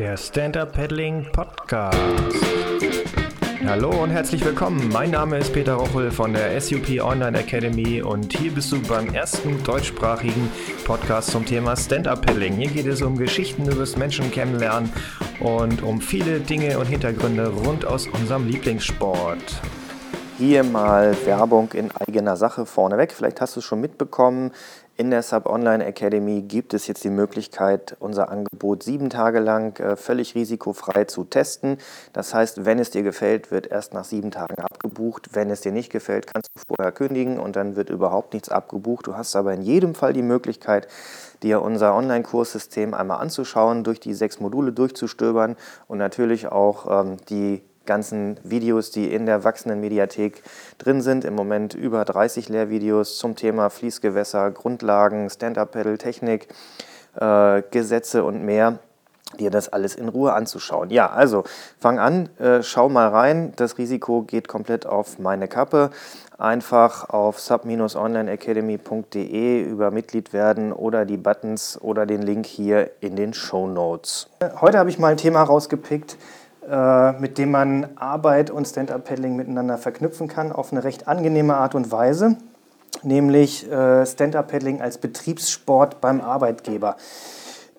Der Stand-Up Paddling Podcast. Hallo und herzlich willkommen. Mein Name ist Peter Rochel von der SUP Online Academy und hier bist du beim ersten deutschsprachigen Podcast zum Thema Stand-Up Paddling. Hier geht es um Geschichten über das Menschen kennenlernen und um viele Dinge und Hintergründe rund aus unserem Lieblingssport. Hier mal Werbung in eigener Sache vorneweg. Vielleicht hast du es schon mitbekommen. In der Sub Online Academy gibt es jetzt die Möglichkeit, unser Angebot sieben Tage lang äh, völlig risikofrei zu testen. Das heißt, wenn es dir gefällt, wird erst nach sieben Tagen abgebucht. Wenn es dir nicht gefällt, kannst du vorher kündigen und dann wird überhaupt nichts abgebucht. Du hast aber in jedem Fall die Möglichkeit, dir unser Online-Kurssystem einmal anzuschauen, durch die sechs Module durchzustöbern und natürlich auch ähm, die ganzen Videos, die in der wachsenden Mediathek drin sind. Im Moment über 30 Lehrvideos zum Thema Fließgewässer, Grundlagen, Stand-Up-Pedal, Technik, äh, Gesetze und mehr dir das alles in Ruhe anzuschauen. Ja, also fang an, äh, schau mal rein. Das Risiko geht komplett auf meine Kappe. Einfach auf sub-onlineacademy.de über Mitglied werden oder die Buttons oder den Link hier in den Show Notes. Heute habe ich mal ein Thema rausgepickt, mit dem man Arbeit und Stand-Up-Paddling miteinander verknüpfen kann, auf eine recht angenehme Art und Weise, nämlich äh, Stand-Up-Paddling als Betriebssport beim Arbeitgeber.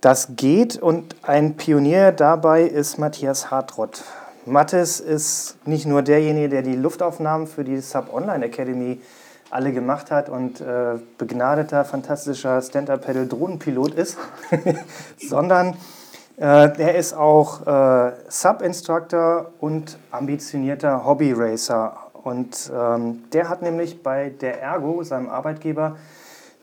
Das geht und ein Pionier dabei ist Matthias Hartrott. Mattes ist nicht nur derjenige, der die Luftaufnahmen für die Sub Online Academy alle gemacht hat und äh, begnadeter, fantastischer Stand-Up-Paddle-Drohnenpilot ist, sondern äh, er ist auch äh, Sub-Instructor und ambitionierter Hobby-Racer. Und ähm, der hat nämlich bei der Ergo, seinem Arbeitgeber,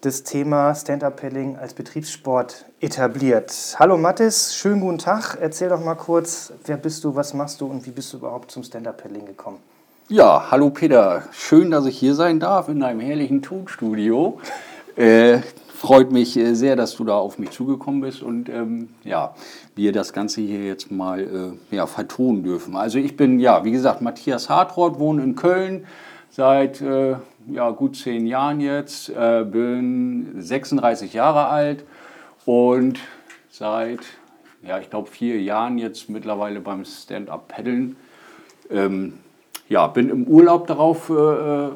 das Thema Stand-Up-Paddling als Betriebssport etabliert. Hallo Mathis, schönen guten Tag. Erzähl doch mal kurz, wer bist du, was machst du und wie bist du überhaupt zum Stand-Up-Paddling gekommen? Ja, hallo Peter. Schön, dass ich hier sein darf in einem herrlichen Tonstudio. Äh, freut mich äh, sehr, dass du da auf mich zugekommen bist und ähm, ja, wir das Ganze hier jetzt mal äh, ja, vertonen dürfen. Also ich bin, ja, wie gesagt, Matthias Hartroth, wohne in Köln seit äh, ja, gut zehn Jahren jetzt, äh, bin 36 Jahre alt und seit, ja, ich glaube vier Jahren jetzt mittlerweile beim Stand-Up-Paddeln. Ähm, ja, bin im Urlaub darauf äh,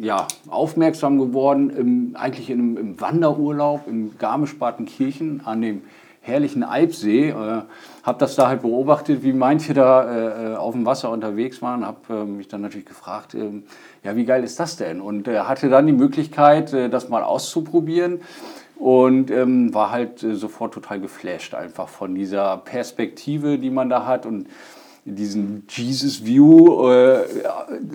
ja, aufmerksam geworden, im, eigentlich in im Wanderurlaub in Garmisch-Partenkirchen an dem herrlichen Eibsee. Äh, habe das da halt beobachtet, wie manche da äh, äh auf dem Wasser unterwegs waren. Habe äh, mich dann natürlich gefragt, äh, ja, wie geil ist das denn? Und äh, hatte dann die Möglichkeit, das mal auszuprobieren. Und ähm, war halt sofort total geflasht einfach von dieser Perspektive, die man da hat. Und diesen Jesus View äh,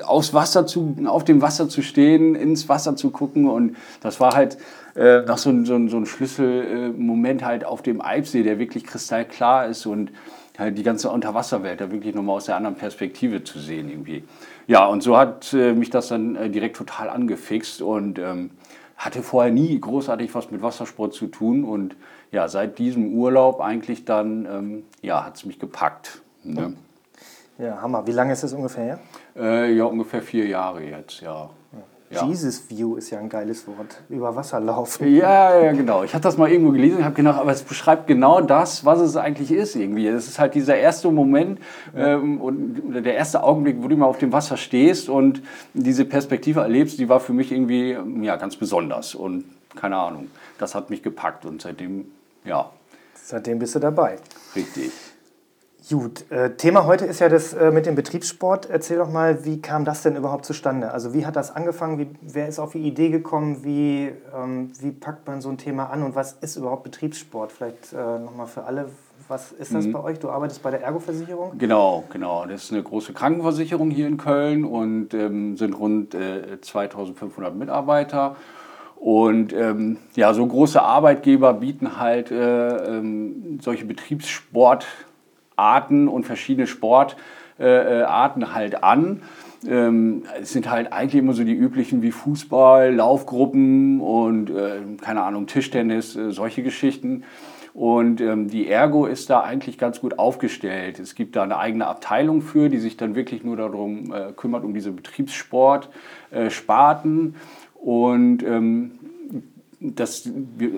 aufs Wasser zu, auf dem Wasser zu stehen, ins Wasser zu gucken und das war halt äh, noch so ein, so ein, so ein Schlüsselmoment halt auf dem Eibsee, der wirklich kristallklar ist und halt die ganze Unterwasserwelt da wirklich nochmal aus der anderen Perspektive zu sehen irgendwie. Ja, und so hat äh, mich das dann äh, direkt total angefixt und ähm, hatte vorher nie großartig was mit Wassersport zu tun und ja, seit diesem Urlaub eigentlich dann, ähm, ja, hat es mich gepackt. Ne? Ja, Hammer. Wie lange ist das ungefähr her? Äh, ja, ungefähr vier Jahre jetzt, ja. Ja. Jesus View ist ja ein geiles Wort. Über Wasser laufen. Ja, ja, genau. Ich habe das mal irgendwo gelesen und habe gedacht, aber es beschreibt genau das, was es eigentlich ist irgendwie. Es ist halt dieser erste Moment ähm, und der erste Augenblick, wo du mal auf dem Wasser stehst und diese Perspektive erlebst, die war für mich irgendwie ja, ganz besonders. Und keine Ahnung, das hat mich gepackt und seitdem, ja. Seitdem bist du dabei. Richtig. Gut, äh, Thema heute ist ja das äh, mit dem Betriebssport. Erzähl doch mal, wie kam das denn überhaupt zustande? Also wie hat das angefangen? Wie, wer ist auf die Idee gekommen? Wie, ähm, wie packt man so ein Thema an und was ist überhaupt Betriebssport? Vielleicht äh, nochmal für alle, was ist das mhm. bei euch? Du arbeitest bei der Ergo-Versicherung? Genau, genau. Das ist eine große Krankenversicherung hier in Köln und ähm, sind rund äh, 2500 Mitarbeiter. Und ähm, ja, so große Arbeitgeber bieten halt äh, ähm, solche Betriebssport- Arten und verschiedene Sportarten halt an. Ähm, es sind halt eigentlich immer so die üblichen wie Fußball, Laufgruppen und äh, keine Ahnung, Tischtennis, äh, solche Geschichten. Und ähm, die Ergo ist da eigentlich ganz gut aufgestellt. Es gibt da eine eigene Abteilung für, die sich dann wirklich nur darum äh, kümmert, um diese Betriebssport-Sparten. Äh, und ähm, das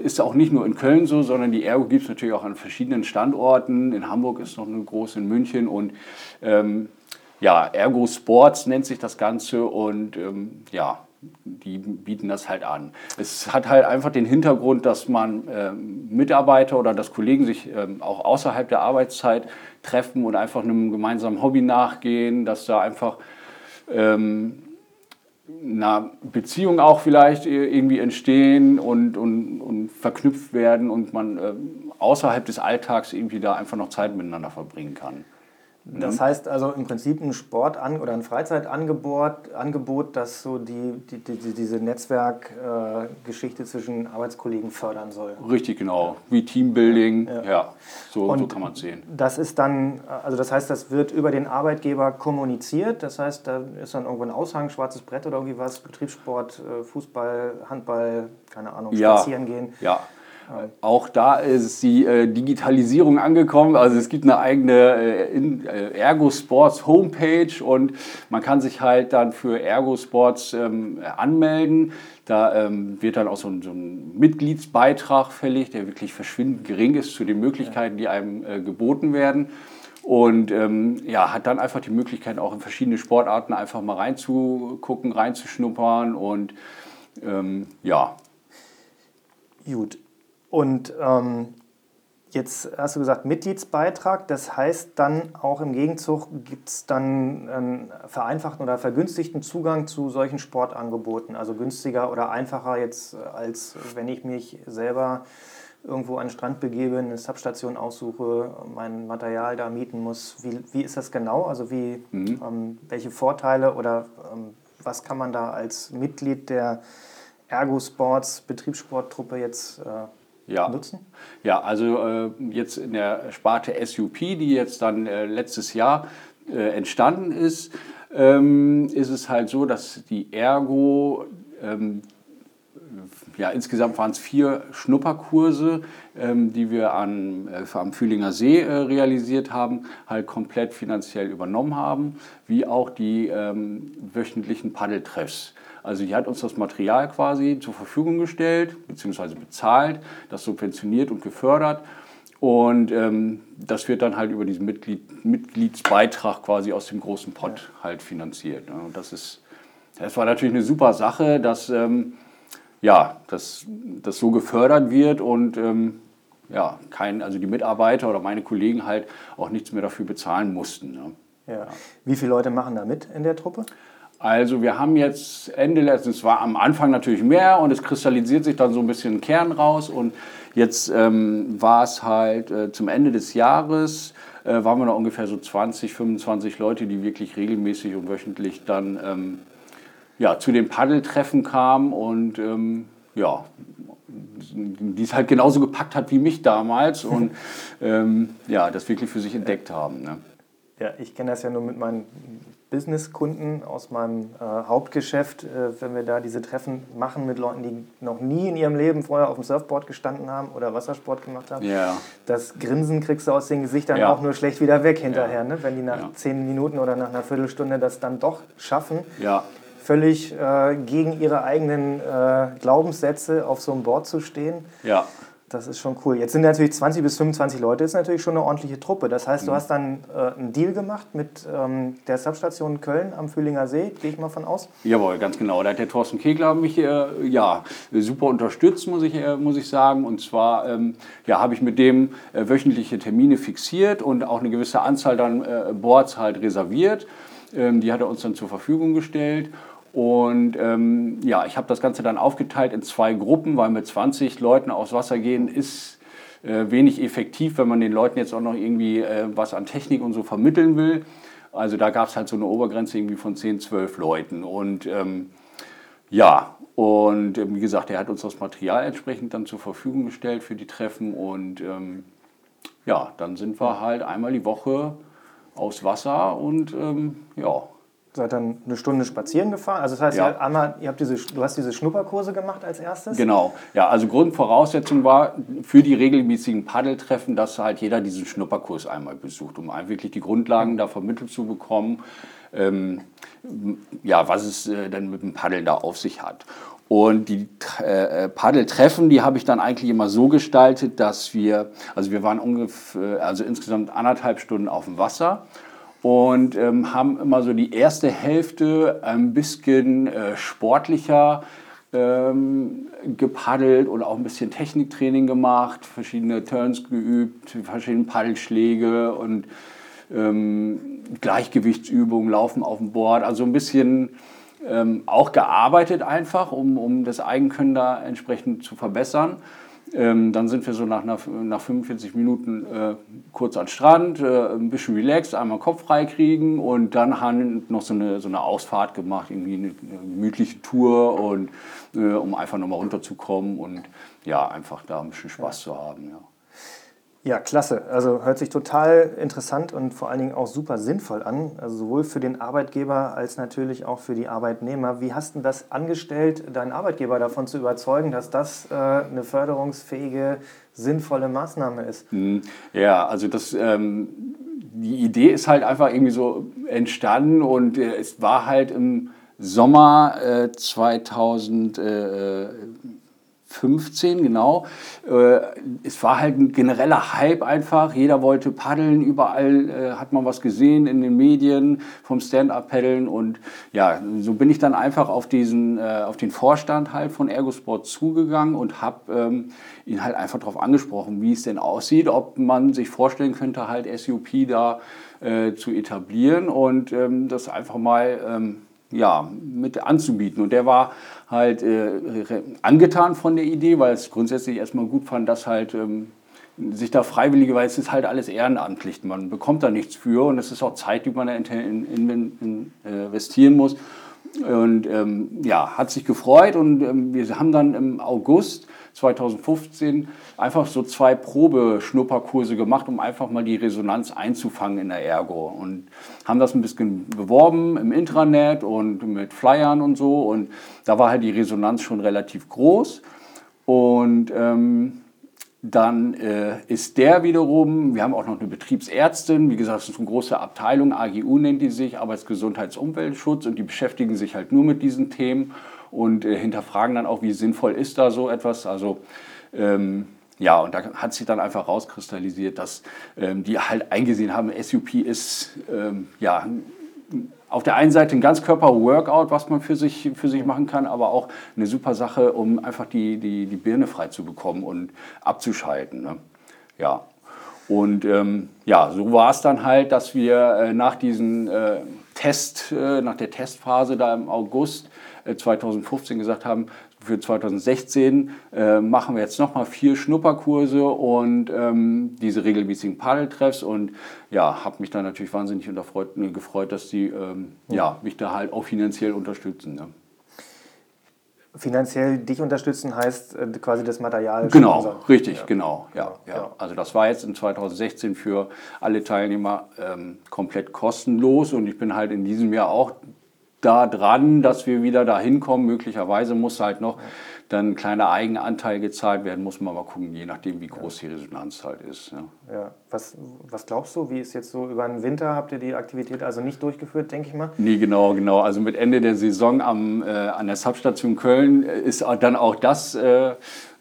ist auch nicht nur in Köln so, sondern die Ergo gibt es natürlich auch an verschiedenen Standorten. In Hamburg ist noch eine große, in München und ähm, ja, Ergo Sports nennt sich das Ganze und ähm, ja, die bieten das halt an. Es hat halt einfach den Hintergrund, dass man äh, Mitarbeiter oder dass Kollegen sich äh, auch außerhalb der Arbeitszeit treffen und einfach einem gemeinsamen Hobby nachgehen, dass da einfach ähm, einer Beziehung auch vielleicht irgendwie entstehen und, und, und verknüpft werden und man äh, außerhalb des Alltags irgendwie da einfach noch Zeit miteinander verbringen kann. Das mhm. heißt also im Prinzip ein Sport- oder ein Freizeitangebot, Angebot, das so die, die, die diese Netzwerkgeschichte äh, zwischen Arbeitskollegen fördern soll. Richtig, genau. Wie Teambuilding, ja, ja so, so, kann man es sehen. Das ist dann, also das heißt, das wird über den Arbeitgeber kommuniziert. Das heißt, da ist dann irgendwo ein Aushang, schwarzes Brett oder irgendwie was, Betriebssport, äh, Fußball, Handball, keine Ahnung, spazieren ja, gehen. Ja. Auch da ist die äh, Digitalisierung angekommen. Also es gibt eine eigene äh, äh, Ergo Sports Homepage und man kann sich halt dann für Ergo Sports ähm, anmelden. Da ähm, wird dann auch so ein, so ein, Mitgliedsbeitrag fällig, der wirklich verschwindend gering ist zu den Möglichkeiten, die einem äh, geboten werden. Und ähm, ja, hat dann einfach die Möglichkeit, auch in verschiedene Sportarten einfach mal reinzugucken, reinzuschnuppern und ähm, ja. Gut, und ähm, jetzt hast du gesagt Mitgliedsbeitrag, das heißt dann auch im Gegenzug gibt es dann einen vereinfachten oder vergünstigten Zugang zu solchen Sportangeboten, also günstiger oder einfacher jetzt als wenn ich mich selber irgendwo an den Strand begebe, eine Substation aussuche, mein Material da mieten muss. Wie, wie ist das genau? Also wie, mhm. ähm, welche Vorteile oder ähm, was kann man da als Mitglied der Ergo Sports Betriebssporttruppe jetzt äh, ja. nutzen? Ja, also äh, jetzt in der Sparte SUP, die jetzt dann äh, letztes Jahr äh, entstanden ist, ähm, ist es halt so, dass die Ergo, ähm, ja, insgesamt waren es vier Schnupperkurse, ähm, die wir an, äh, am Fühlinger See äh, realisiert haben, halt komplett finanziell übernommen haben, wie auch die ähm, wöchentlichen Paddeltreffs. Also die hat uns das Material quasi zur Verfügung gestellt, beziehungsweise bezahlt, das subventioniert und gefördert. Und ähm, das wird dann halt über diesen Mitglied, Mitgliedsbeitrag quasi aus dem großen Pott halt finanziert. Und das ist, das war natürlich eine super Sache, dass, ähm, ja, dass das so gefördert wird und ähm, ja, kein, also die Mitarbeiter oder meine Kollegen halt auch nichts mehr dafür bezahlen mussten. Ne? Ja. Wie viele Leute machen da mit in der Truppe? Also wir haben jetzt Ende letztens, war am Anfang natürlich mehr und es kristallisiert sich dann so ein bisschen ein Kern raus und jetzt ähm, war es halt äh, zum Ende des Jahres, äh, waren wir noch ungefähr so 20, 25 Leute, die wirklich regelmäßig und wöchentlich dann ähm, ja, zu den Paddeltreffen kamen und ähm, ja, die es halt genauso gepackt hat wie mich damals und ähm, ja, das wirklich für sich entdeckt haben. Ne? Ja, ich kenne das ja nur mit meinen Businesskunden aus meinem äh, Hauptgeschäft, äh, wenn wir da diese Treffen machen mit Leuten, die noch nie in ihrem Leben vorher auf dem Surfboard gestanden haben oder Wassersport gemacht haben. Ja. Das Grinsen kriegst du aus den Gesichtern ja. auch nur schlecht wieder weg hinterher, ja. ne? wenn die nach ja. zehn Minuten oder nach einer Viertelstunde das dann doch schaffen. Völlig äh, gegen ihre eigenen äh, Glaubenssätze auf so einem Board zu stehen. Ja. Das ist schon cool. Jetzt sind natürlich 20 bis 25 Leute, ist natürlich schon eine ordentliche Truppe. Das heißt, du mhm. hast dann äh, einen Deal gemacht mit ähm, der Substation Köln am Fühlinger See, gehe ich mal von aus? Jawohl, ganz genau. Da hat der Thorsten Kegler mich äh, ja, super unterstützt, muss ich, äh, muss ich sagen. Und zwar ähm, ja, habe ich mit dem äh, wöchentliche Termine fixiert und auch eine gewisse Anzahl dann äh, Boards halt reserviert. Ähm, die hat er uns dann zur Verfügung gestellt. Und ähm, ja, ich habe das Ganze dann aufgeteilt in zwei Gruppen, weil mit 20 Leuten aufs Wasser gehen ist äh, wenig effektiv, wenn man den Leuten jetzt auch noch irgendwie äh, was an Technik und so vermitteln will. Also da gab es halt so eine Obergrenze irgendwie von 10, 12 Leuten. Und ähm, ja, und äh, wie gesagt, er hat uns das Material entsprechend dann zur Verfügung gestellt für die Treffen. Und ähm, ja, dann sind wir halt einmal die Woche aufs Wasser und ähm, ja, seid dann eine Stunde spazieren gefahren. Also das heißt, ja. ihr, einmal, ihr habt diese, du hast diese Schnupperkurse gemacht als erstes? Genau. Ja, also Grundvoraussetzung war für die regelmäßigen Paddeltreffen, dass halt jeder diesen Schnupperkurs einmal besucht, um wirklich die Grundlagen da vermittelt zu bekommen, ähm, ja, was es äh, dann mit dem Paddeln da auf sich hat. Und die äh, Paddeltreffen, die habe ich dann eigentlich immer so gestaltet, dass wir, also wir waren ungefähr, also insgesamt anderthalb Stunden auf dem Wasser und ähm, haben immer so die erste Hälfte ein bisschen äh, sportlicher ähm, gepaddelt und auch ein bisschen Techniktraining gemacht, verschiedene Turns geübt, verschiedene Paddelschläge und ähm, Gleichgewichtsübungen, Laufen auf dem Board, also ein bisschen ähm, auch gearbeitet einfach, um, um das Eigenkönnen da entsprechend zu verbessern. Ähm, dann sind wir so nach, nach, nach 45 Minuten äh, kurz am Strand, äh, ein bisschen relaxed, einmal Kopf frei kriegen und dann haben noch so eine, so eine Ausfahrt gemacht, irgendwie eine, eine gemütliche Tour und äh, um einfach nochmal runterzukommen und ja, einfach da ein bisschen Spaß zu haben. Ja. Ja, klasse. Also hört sich total interessant und vor allen Dingen auch super sinnvoll an. Also sowohl für den Arbeitgeber als natürlich auch für die Arbeitnehmer. Wie hast du das angestellt, deinen Arbeitgeber davon zu überzeugen, dass das äh, eine förderungsfähige, sinnvolle Maßnahme ist? Mhm. Ja, also das, ähm, die Idee ist halt einfach irgendwie so entstanden und äh, es war halt im Sommer äh, 2000. Äh, 15, genau. Äh, es war halt ein genereller Hype einfach. Jeder wollte paddeln, überall äh, hat man was gesehen in den Medien vom Stand-Up-Paddeln. Und ja, so bin ich dann einfach auf, diesen, äh, auf den Vorstand halt von Ergosport zugegangen und habe ähm, ihn halt einfach darauf angesprochen, wie es denn aussieht, ob man sich vorstellen könnte, halt SUP da äh, zu etablieren und ähm, das einfach mal ähm, ja, mit anzubieten. Und der war halt äh, angetan von der Idee, weil es grundsätzlich erstmal gut fand, dass halt ähm, sich da freiwillige, weil es ist halt alles ehrenamtlich, man bekommt da nichts für und es ist auch Zeit, die man da in, in, in, äh, investieren muss. Und ähm, ja, hat sich gefreut und ähm, wir haben dann im August 2015 einfach so zwei Probeschnupperkurse gemacht, um einfach mal die Resonanz einzufangen in der Ergo. Und haben das ein bisschen beworben im Intranet und mit Flyern und so. Und da war halt die Resonanz schon relativ groß. Und ähm, dann äh, ist der wiederum, wir haben auch noch eine Betriebsärztin, wie gesagt, das ist eine große Abteilung, AGU nennt die sich, Arbeitsgesundheitsumweltschutz, und die beschäftigen sich halt nur mit diesen Themen und äh, hinterfragen dann auch, wie sinnvoll ist da so etwas. Also ähm, ja, und da hat sich dann einfach rauskristallisiert, dass ähm, die halt eingesehen haben, SUP ist ähm, ja auf der einen Seite ein Ganzkörper-Workout, was man für sich, für sich machen kann, aber auch eine super Sache, um einfach die, die, die Birne frei zu bekommen und abzuschalten. Ne? Ja. Und ähm, ja, so war es dann halt, dass wir äh, nach diesem äh, Test, äh, nach der Testphase da im August 2015 äh, gesagt haben, für 2016 äh, machen wir jetzt nochmal vier Schnupperkurse und ähm, diese regelmäßigen Paddeltreffs und ja, habe mich da natürlich wahnsinnig unterfreut, äh, gefreut, dass die ähm, ja, mich da halt auch finanziell unterstützen. Ne? Finanziell dich unterstützen heißt äh, quasi das Material. Genau, sponsern. richtig, ja. genau. Ja, ja, ja. Also das war jetzt in 2016 für alle Teilnehmer ähm, komplett kostenlos und ich bin halt in diesem Jahr auch da dran, dass wir wieder da hinkommen. Möglicherweise muss halt noch dann ein kleiner Eigenanteil gezahlt werden, muss man mal gucken, je nachdem, wie groß die Resonanz halt ist. Ja. ja. Was, was glaubst du, wie ist jetzt so über den Winter, habt ihr die Aktivität also nicht durchgeführt, denke ich mal? Nee, genau, genau. Also mit Ende der Saison am, äh, an der Substation Köln ist dann auch das äh,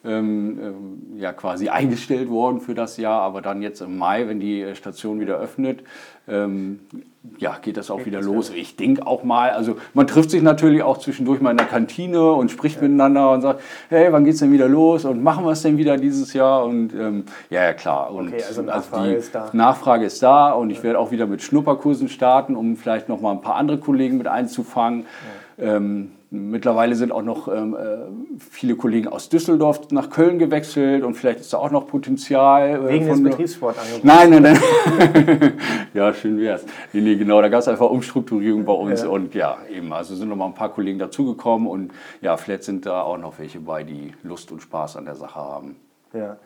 ähm, ähm, ja, quasi eingestellt worden für das Jahr, aber dann jetzt im Mai, wenn die Station wieder öffnet, ähm, ja, geht das auch geht wieder das los. Wieder. Ich denke auch mal, also man trifft sich natürlich auch zwischendurch mal in der Kantine und spricht ja. miteinander und sagt, hey, wann geht es denn wieder los und machen wir es denn wieder dieses Jahr? Und ähm, ja, ja, klar. Und okay, also Nachfrage also die ist da. Nachfrage ist da und ich werde auch wieder mit Schnupperkursen starten, um vielleicht noch mal ein paar andere Kollegen mit einzufangen. Ja. Ähm, Mittlerweile sind auch noch ähm, äh, viele Kollegen aus Düsseldorf nach Köln gewechselt und vielleicht ist da auch noch Potenzial. Äh, Wegen des Betriebssportangebots? Nein, nein, nein. ja, schön wär's. Nee, nee, genau, da gab es einfach Umstrukturierung bei uns ja. und ja, eben, also sind noch mal ein paar Kollegen dazugekommen und ja, vielleicht sind da auch noch welche bei, die Lust und Spaß an der Sache haben. Ja.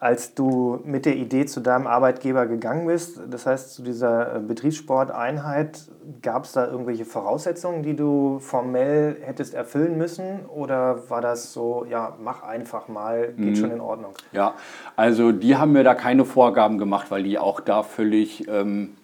Als du mit der Idee zu deinem Arbeitgeber gegangen bist, das heißt zu dieser äh, Betriebssporteinheit, gab es da irgendwelche Voraussetzungen, die du formell hättest erfüllen müssen? Oder war das so, ja, mach einfach mal, geht mhm. schon in Ordnung? Ja, also die haben mir da keine Vorgaben gemacht, weil die auch da völlig... Ähm,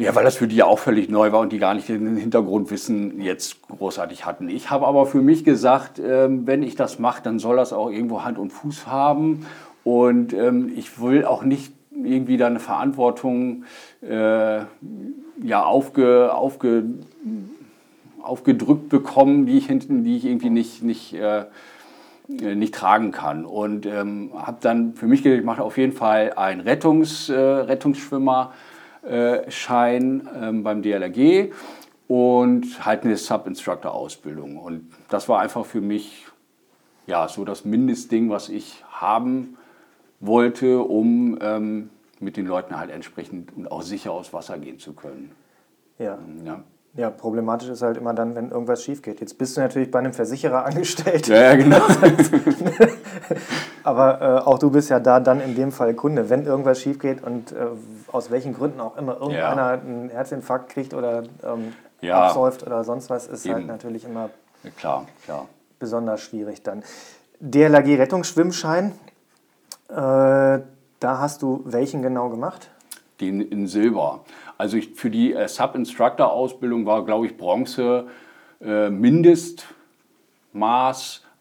Ja, weil das für die ja auch völlig neu war und die gar nicht den Hintergrundwissen jetzt großartig hatten. Ich habe aber für mich gesagt, ähm, wenn ich das mache, dann soll das auch irgendwo Hand und Fuß haben. Und ähm, ich will auch nicht irgendwie da eine Verantwortung äh, ja, aufge, aufge, aufgedrückt bekommen, die ich hinten, die ich irgendwie nicht, nicht, äh, nicht tragen kann. Und ähm, habe dann für mich gedacht, ich mache auf jeden Fall einen Rettungs, äh, Rettungsschwimmer. Schein ähm, beim DLRG und halt eine Sub-Instructor-Ausbildung. Und das war einfach für mich ja, so das Mindestding, was ich haben wollte, um ähm, mit den Leuten halt entsprechend und auch sicher aus Wasser gehen zu können. Ja. ja. Ja, problematisch ist halt immer dann, wenn irgendwas schief geht. Jetzt bist du natürlich bei einem Versicherer angestellt. Ja, genau. Aber äh, auch du bist ja da dann in dem Fall Kunde. Wenn irgendwas schief geht und äh, aus welchen Gründen auch immer irgendeiner ja. einen Herzinfarkt kriegt oder ähm, ja. absäuft oder sonst was, ist halt Eben. halt natürlich immer ja, klar, klar. besonders schwierig dann. DLRG-Rettungsschwimmschein, äh, da hast du welchen genau gemacht? Den in Silber. Also ich, für die äh, Sub-Instructor-Ausbildung war, glaube ich, Bronze äh, Mindestmaß,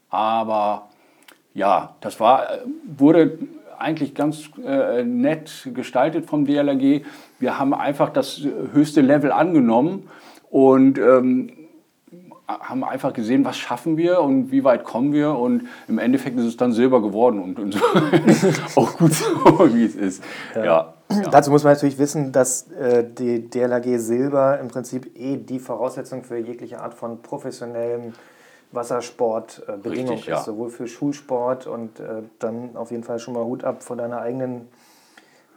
aber ja, das war, äh, wurde eigentlich ganz äh, nett gestaltet vom DLRG. Wir haben einfach das höchste Level angenommen und ähm, haben einfach gesehen, was schaffen wir und wie weit kommen wir und im Endeffekt ist es dann Silber geworden und, und so. auch gut so, wie es ist. Ja. ja. Ja. Dazu muss man natürlich wissen, dass äh, die DLRG Silber im Prinzip eh die Voraussetzung für jegliche Art von professionellem Wassersport äh, ist, ja. sowohl für Schulsport und äh, dann auf jeden Fall schon mal Hut ab vor deiner eigenen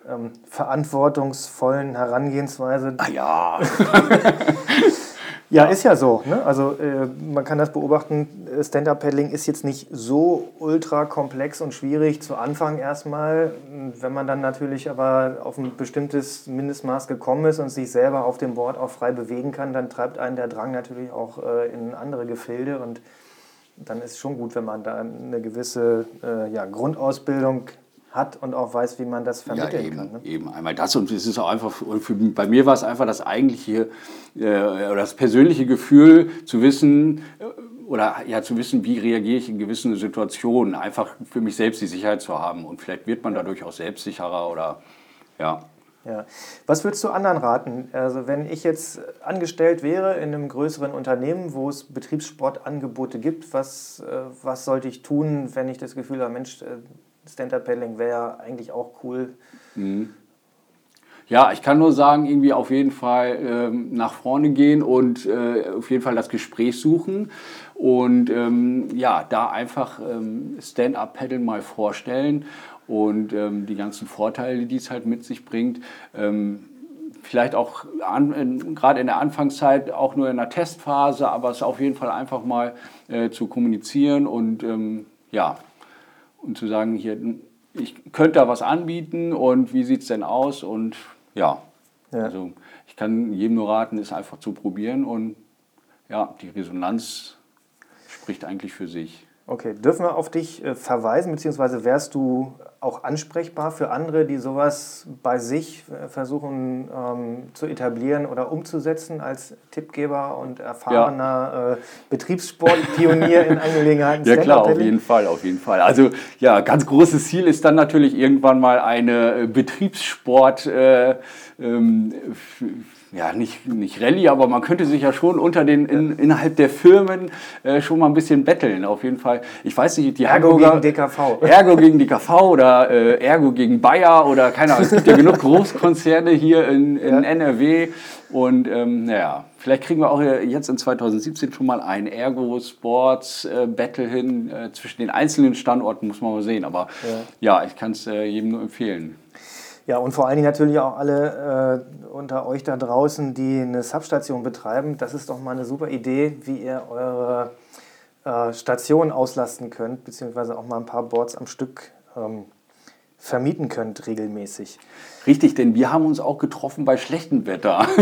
ähm, verantwortungsvollen Herangehensweise. Ah ja. Ja, ist ja so. Ne? Also äh, man kann das beobachten, Stand-Up-Paddling ist jetzt nicht so ultra komplex und schwierig zu Anfang erstmal. Wenn man dann natürlich aber auf ein bestimmtes Mindestmaß gekommen ist und sich selber auf dem Board auch frei bewegen kann, dann treibt einen der Drang natürlich auch äh, in andere Gefilde und dann ist es schon gut, wenn man da eine gewisse äh, ja, Grundausbildung hat und auch weiß, wie man das vermitteln ja, eben, kann. Ne? Eben einmal das und es ist auch einfach, für, bei mir war es einfach das eigentliche äh, oder das persönliche Gefühl zu wissen äh, oder ja zu wissen, wie reagiere ich in gewissen Situationen, einfach für mich selbst die Sicherheit zu haben und vielleicht wird man dadurch auch selbstsicherer oder ja. Ja. Was würdest du anderen raten? Also wenn ich jetzt angestellt wäre in einem größeren Unternehmen, wo es Betriebssportangebote gibt, was, äh, was sollte ich tun, wenn ich das Gefühl habe, Mensch, äh, Stand-Up-Paddling wäre eigentlich auch cool. Mhm. Ja, ich kann nur sagen, irgendwie auf jeden Fall ähm, nach vorne gehen und äh, auf jeden Fall das Gespräch suchen und ähm, ja, da einfach ähm, Stand-Up-Paddeln mal vorstellen und ähm, die ganzen Vorteile, die es halt mit sich bringt. Ähm, vielleicht auch gerade in der Anfangszeit auch nur in der Testphase, aber es auf jeden Fall einfach mal äh, zu kommunizieren und ähm, ja, und zu sagen, hier, ich könnte da was anbieten und wie sieht es denn aus? Und ja, ja, also ich kann jedem nur raten, es einfach zu probieren und ja, die Resonanz spricht eigentlich für sich. Okay, dürfen wir auf dich äh, verweisen, beziehungsweise wärst du auch ansprechbar für andere, die sowas bei sich äh, versuchen ähm, zu etablieren oder umzusetzen als Tippgeber und erfahrener ja. äh, Betriebssportpionier in Angelegenheiten? Ja klar, auf jeden Fall, auf jeden Fall. Also ja, ganz großes Ziel ist dann natürlich irgendwann mal eine äh, Betriebssport äh, ähm, ja, nicht, nicht Rallye, aber man könnte sich ja schon unter den, in, innerhalb der Firmen äh, schon mal ein bisschen betteln, auf jeden Fall. Ich weiß nicht, die Ergo Hamburger, gegen DKV. Ergo gegen DKV oder äh, Ergo gegen Bayer oder keine Ahnung. Es gibt ja genug Großkonzerne hier in, in ja. NRW und ähm, naja, vielleicht kriegen wir auch jetzt in 2017 schon mal ein Ergo Sports äh, Battle hin äh, zwischen den einzelnen Standorten, muss man mal sehen. Aber ja, ja ich kann es äh, jedem nur empfehlen. Ja, und vor allen Dingen natürlich auch alle äh, unter euch da draußen, die eine Substation betreiben. Das ist doch mal eine super Idee, wie ihr eure äh, Station auslasten könnt, beziehungsweise auch mal ein paar Boards am Stück ähm, vermieten könnt regelmäßig. Richtig, denn wir haben uns auch getroffen bei schlechtem Wetter.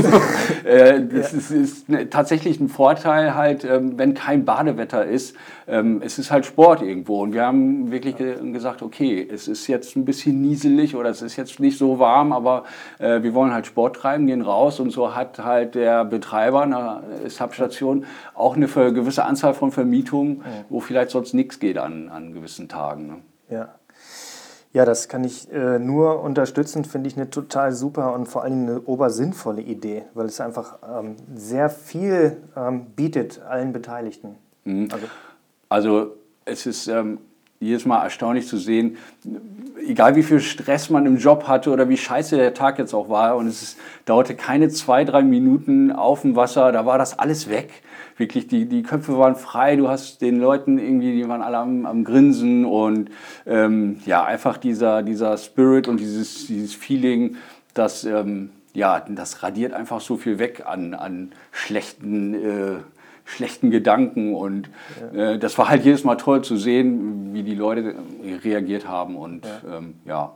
Äh, das ist, ist ne, tatsächlich ein Vorteil halt, ähm, wenn kein Badewetter ist. Ähm, es ist halt Sport irgendwo und wir haben wirklich ge gesagt, okay, es ist jetzt ein bisschen nieselig oder es ist jetzt nicht so warm, aber äh, wir wollen halt Sport treiben, gehen raus und so hat halt der Betreiber einer Substation auch eine gewisse Anzahl von Vermietungen, wo vielleicht sonst nichts geht an, an gewissen Tagen. Ne? Ja. Ja, das kann ich äh, nur unterstützen, finde ich eine total super und vor allen Dingen eine obersinnvolle Idee, weil es einfach ähm, sehr viel ähm, bietet allen Beteiligten. Mhm. Also, also, es ist ähm, jedes Mal erstaunlich zu sehen, egal wie viel Stress man im Job hatte oder wie scheiße der Tag jetzt auch war und es ist, dauerte keine zwei, drei Minuten auf dem Wasser, da war das alles weg wirklich, die, die Köpfe waren frei, du hast den Leuten irgendwie, die waren alle am, am Grinsen und ähm, ja, einfach dieser, dieser Spirit und dieses, dieses Feeling, das, ähm, ja, das radiert einfach so viel weg an, an schlechten, äh, schlechten Gedanken und ja. äh, das war halt jedes Mal toll zu sehen, wie die Leute reagiert haben und ja, ähm, ja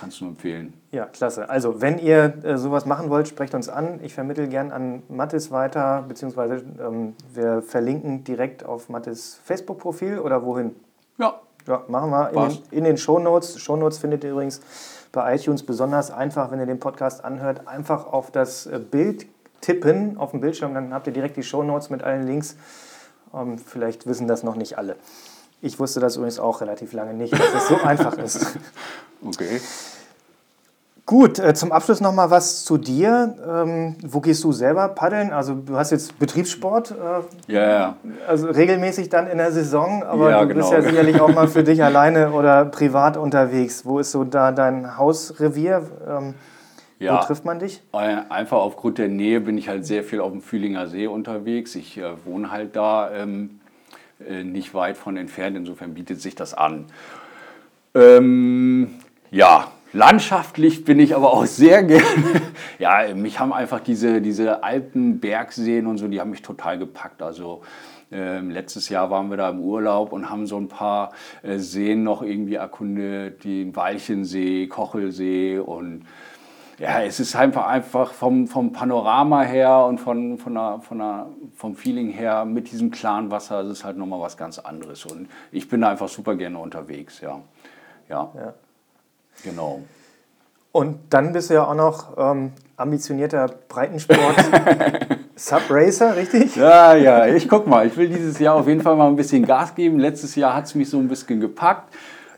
Kannst du empfehlen. Ja, klasse. Also, wenn ihr äh, sowas machen wollt, sprecht uns an. Ich vermittle gern an Mathis weiter, beziehungsweise ähm, wir verlinken direkt auf Mathis Facebook-Profil oder wohin? Ja. Ja, machen wir in den, in den Shownotes. Shownotes findet ihr übrigens bei iTunes besonders einfach, wenn ihr den Podcast anhört, einfach auf das äh, Bild tippen auf dem Bildschirm, dann habt ihr direkt die Shownotes mit allen Links. Ähm, vielleicht wissen das noch nicht alle. Ich wusste das übrigens auch relativ lange nicht, dass es so einfach ist. Okay. Gut, äh, zum Abschluss noch mal was zu dir. Ähm, wo gehst du selber paddeln? Also du hast jetzt Betriebssport, äh, ja, ja. also regelmäßig dann in der Saison, aber ja, du genau. bist ja sicherlich auch mal für dich alleine oder privat unterwegs. Wo ist so da dein Hausrevier? Ähm, ja, wo trifft man dich? Einfach aufgrund der Nähe bin ich halt sehr viel auf dem Fühlinger See unterwegs. Ich äh, wohne halt da ähm, äh, nicht weit von entfernt, insofern bietet sich das an. Ähm, ja, Landschaftlich bin ich aber auch sehr gerne. ja, mich haben einfach diese, diese alten Bergseen und so, die haben mich total gepackt. Also ähm, letztes Jahr waren wir da im Urlaub und haben so ein paar äh, Seen noch irgendwie erkundet, den Walchensee, Kochelsee und ja, es ist einfach, einfach vom, vom Panorama her und von, von der, von der, vom Feeling her mit diesem klaren Wasser, es ist halt nochmal was ganz anderes. Und ich bin da einfach super gerne unterwegs, ja. Ja. ja. Genau. Und dann bist du ja auch noch ähm, ambitionierter Breitensport Subracer, richtig? Ja, ja, ich guck mal. Ich will dieses Jahr auf jeden Fall mal ein bisschen Gas geben. Letztes Jahr hat es mich so ein bisschen gepackt.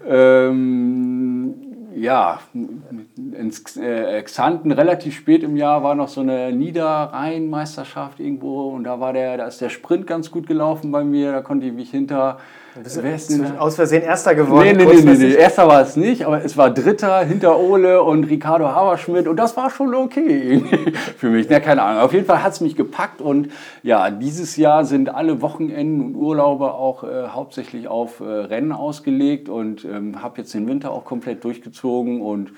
Ähm, ja, in äh, Xanten relativ spät im Jahr war noch so eine Niederrhein-Meisterschaft irgendwo und da war der, da ist der Sprint ganz gut gelaufen bei mir. Da konnte ich mich hinter Denn aus Versehen Erster geworden? Nee, nee, nee, nee, Erster war es nicht, aber es war Dritter hinter Ole und Ricardo Haberschmidt und das war schon okay für mich. Ja, keine Ahnung. Auf jeden Fall hat es mich gepackt und ja, dieses Jahr sind alle Wochenenden und Urlaube auch äh, hauptsächlich auf äh, Rennen ausgelegt und ähm, habe jetzt den Winter auch komplett durchgezogen und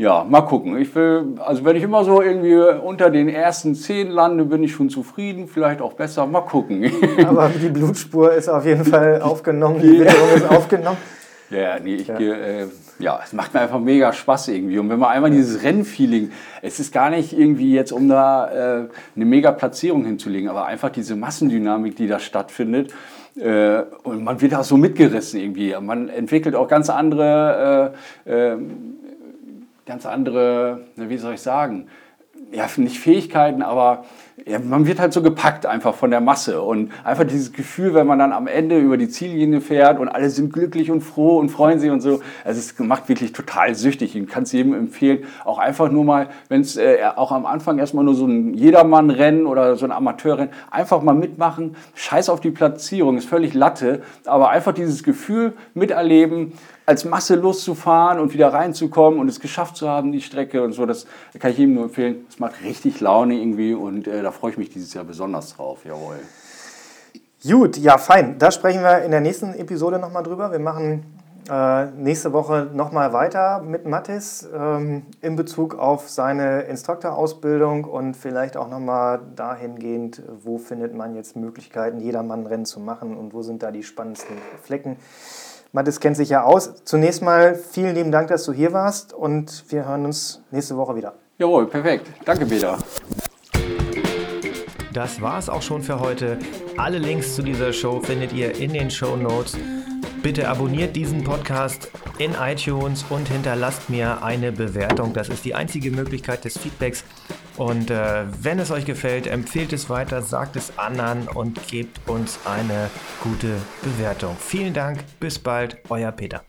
ja, mal gucken. Ich will, also wenn ich immer so irgendwie unter den ersten zehn lande, bin ich schon zufrieden, vielleicht auch besser. Mal gucken. Aber die Blutspur ist auf jeden Fall aufgenommen, die Witterung ist aufgenommen. Ja, nee, ich ja. Äh, ja, es macht mir einfach mega Spaß irgendwie. Und wenn man einmal dieses Rennfeeling, es ist gar nicht irgendwie jetzt, um da äh, eine mega Platzierung hinzulegen, aber einfach diese Massendynamik, die da stattfindet. Äh, und man wird auch so mitgerissen irgendwie. Man entwickelt auch ganz andere äh, äh ganz andere, wie soll ich sagen, ja, nicht Fähigkeiten, aber ja, man wird halt so gepackt einfach von der Masse und einfach dieses Gefühl, wenn man dann am Ende über die Ziellinie fährt und alle sind glücklich und froh und freuen sich und so. Also es macht wirklich total süchtig. Ich kann es jedem empfehlen, auch einfach nur mal, wenn es äh, auch am Anfang erstmal nur so ein Jedermann-Rennen oder so ein Amateurrennen, einfach mal mitmachen. Scheiß auf die Platzierung, ist völlig Latte, aber einfach dieses Gefühl miterleben, als Masse loszufahren und wieder reinzukommen und es geschafft zu haben, die Strecke und so, das kann ich jedem nur empfehlen. Es macht richtig Laune irgendwie und äh, da freue ich mich dieses Jahr besonders drauf. Jawohl. Gut, ja, fein. Da sprechen wir in der nächsten Episode nochmal drüber. Wir machen äh, nächste Woche nochmal weiter mit Mathis ähm, in Bezug auf seine Instruktorausbildung und vielleicht auch nochmal dahingehend, wo findet man jetzt Möglichkeiten, Jedermann-Rennen zu machen und wo sind da die spannendsten Flecken. Mathis kennt sich ja aus. Zunächst mal vielen lieben Dank, dass du hier warst und wir hören uns nächste Woche wieder. Jawohl, perfekt. Danke, Peter. Das war es auch schon für heute. Alle Links zu dieser Show findet ihr in den Show Notes. Bitte abonniert diesen Podcast in iTunes und hinterlasst mir eine Bewertung. Das ist die einzige Möglichkeit des Feedbacks. Und äh, wenn es euch gefällt, empfehlt es weiter, sagt es anderen und gebt uns eine gute Bewertung. Vielen Dank, bis bald, euer Peter.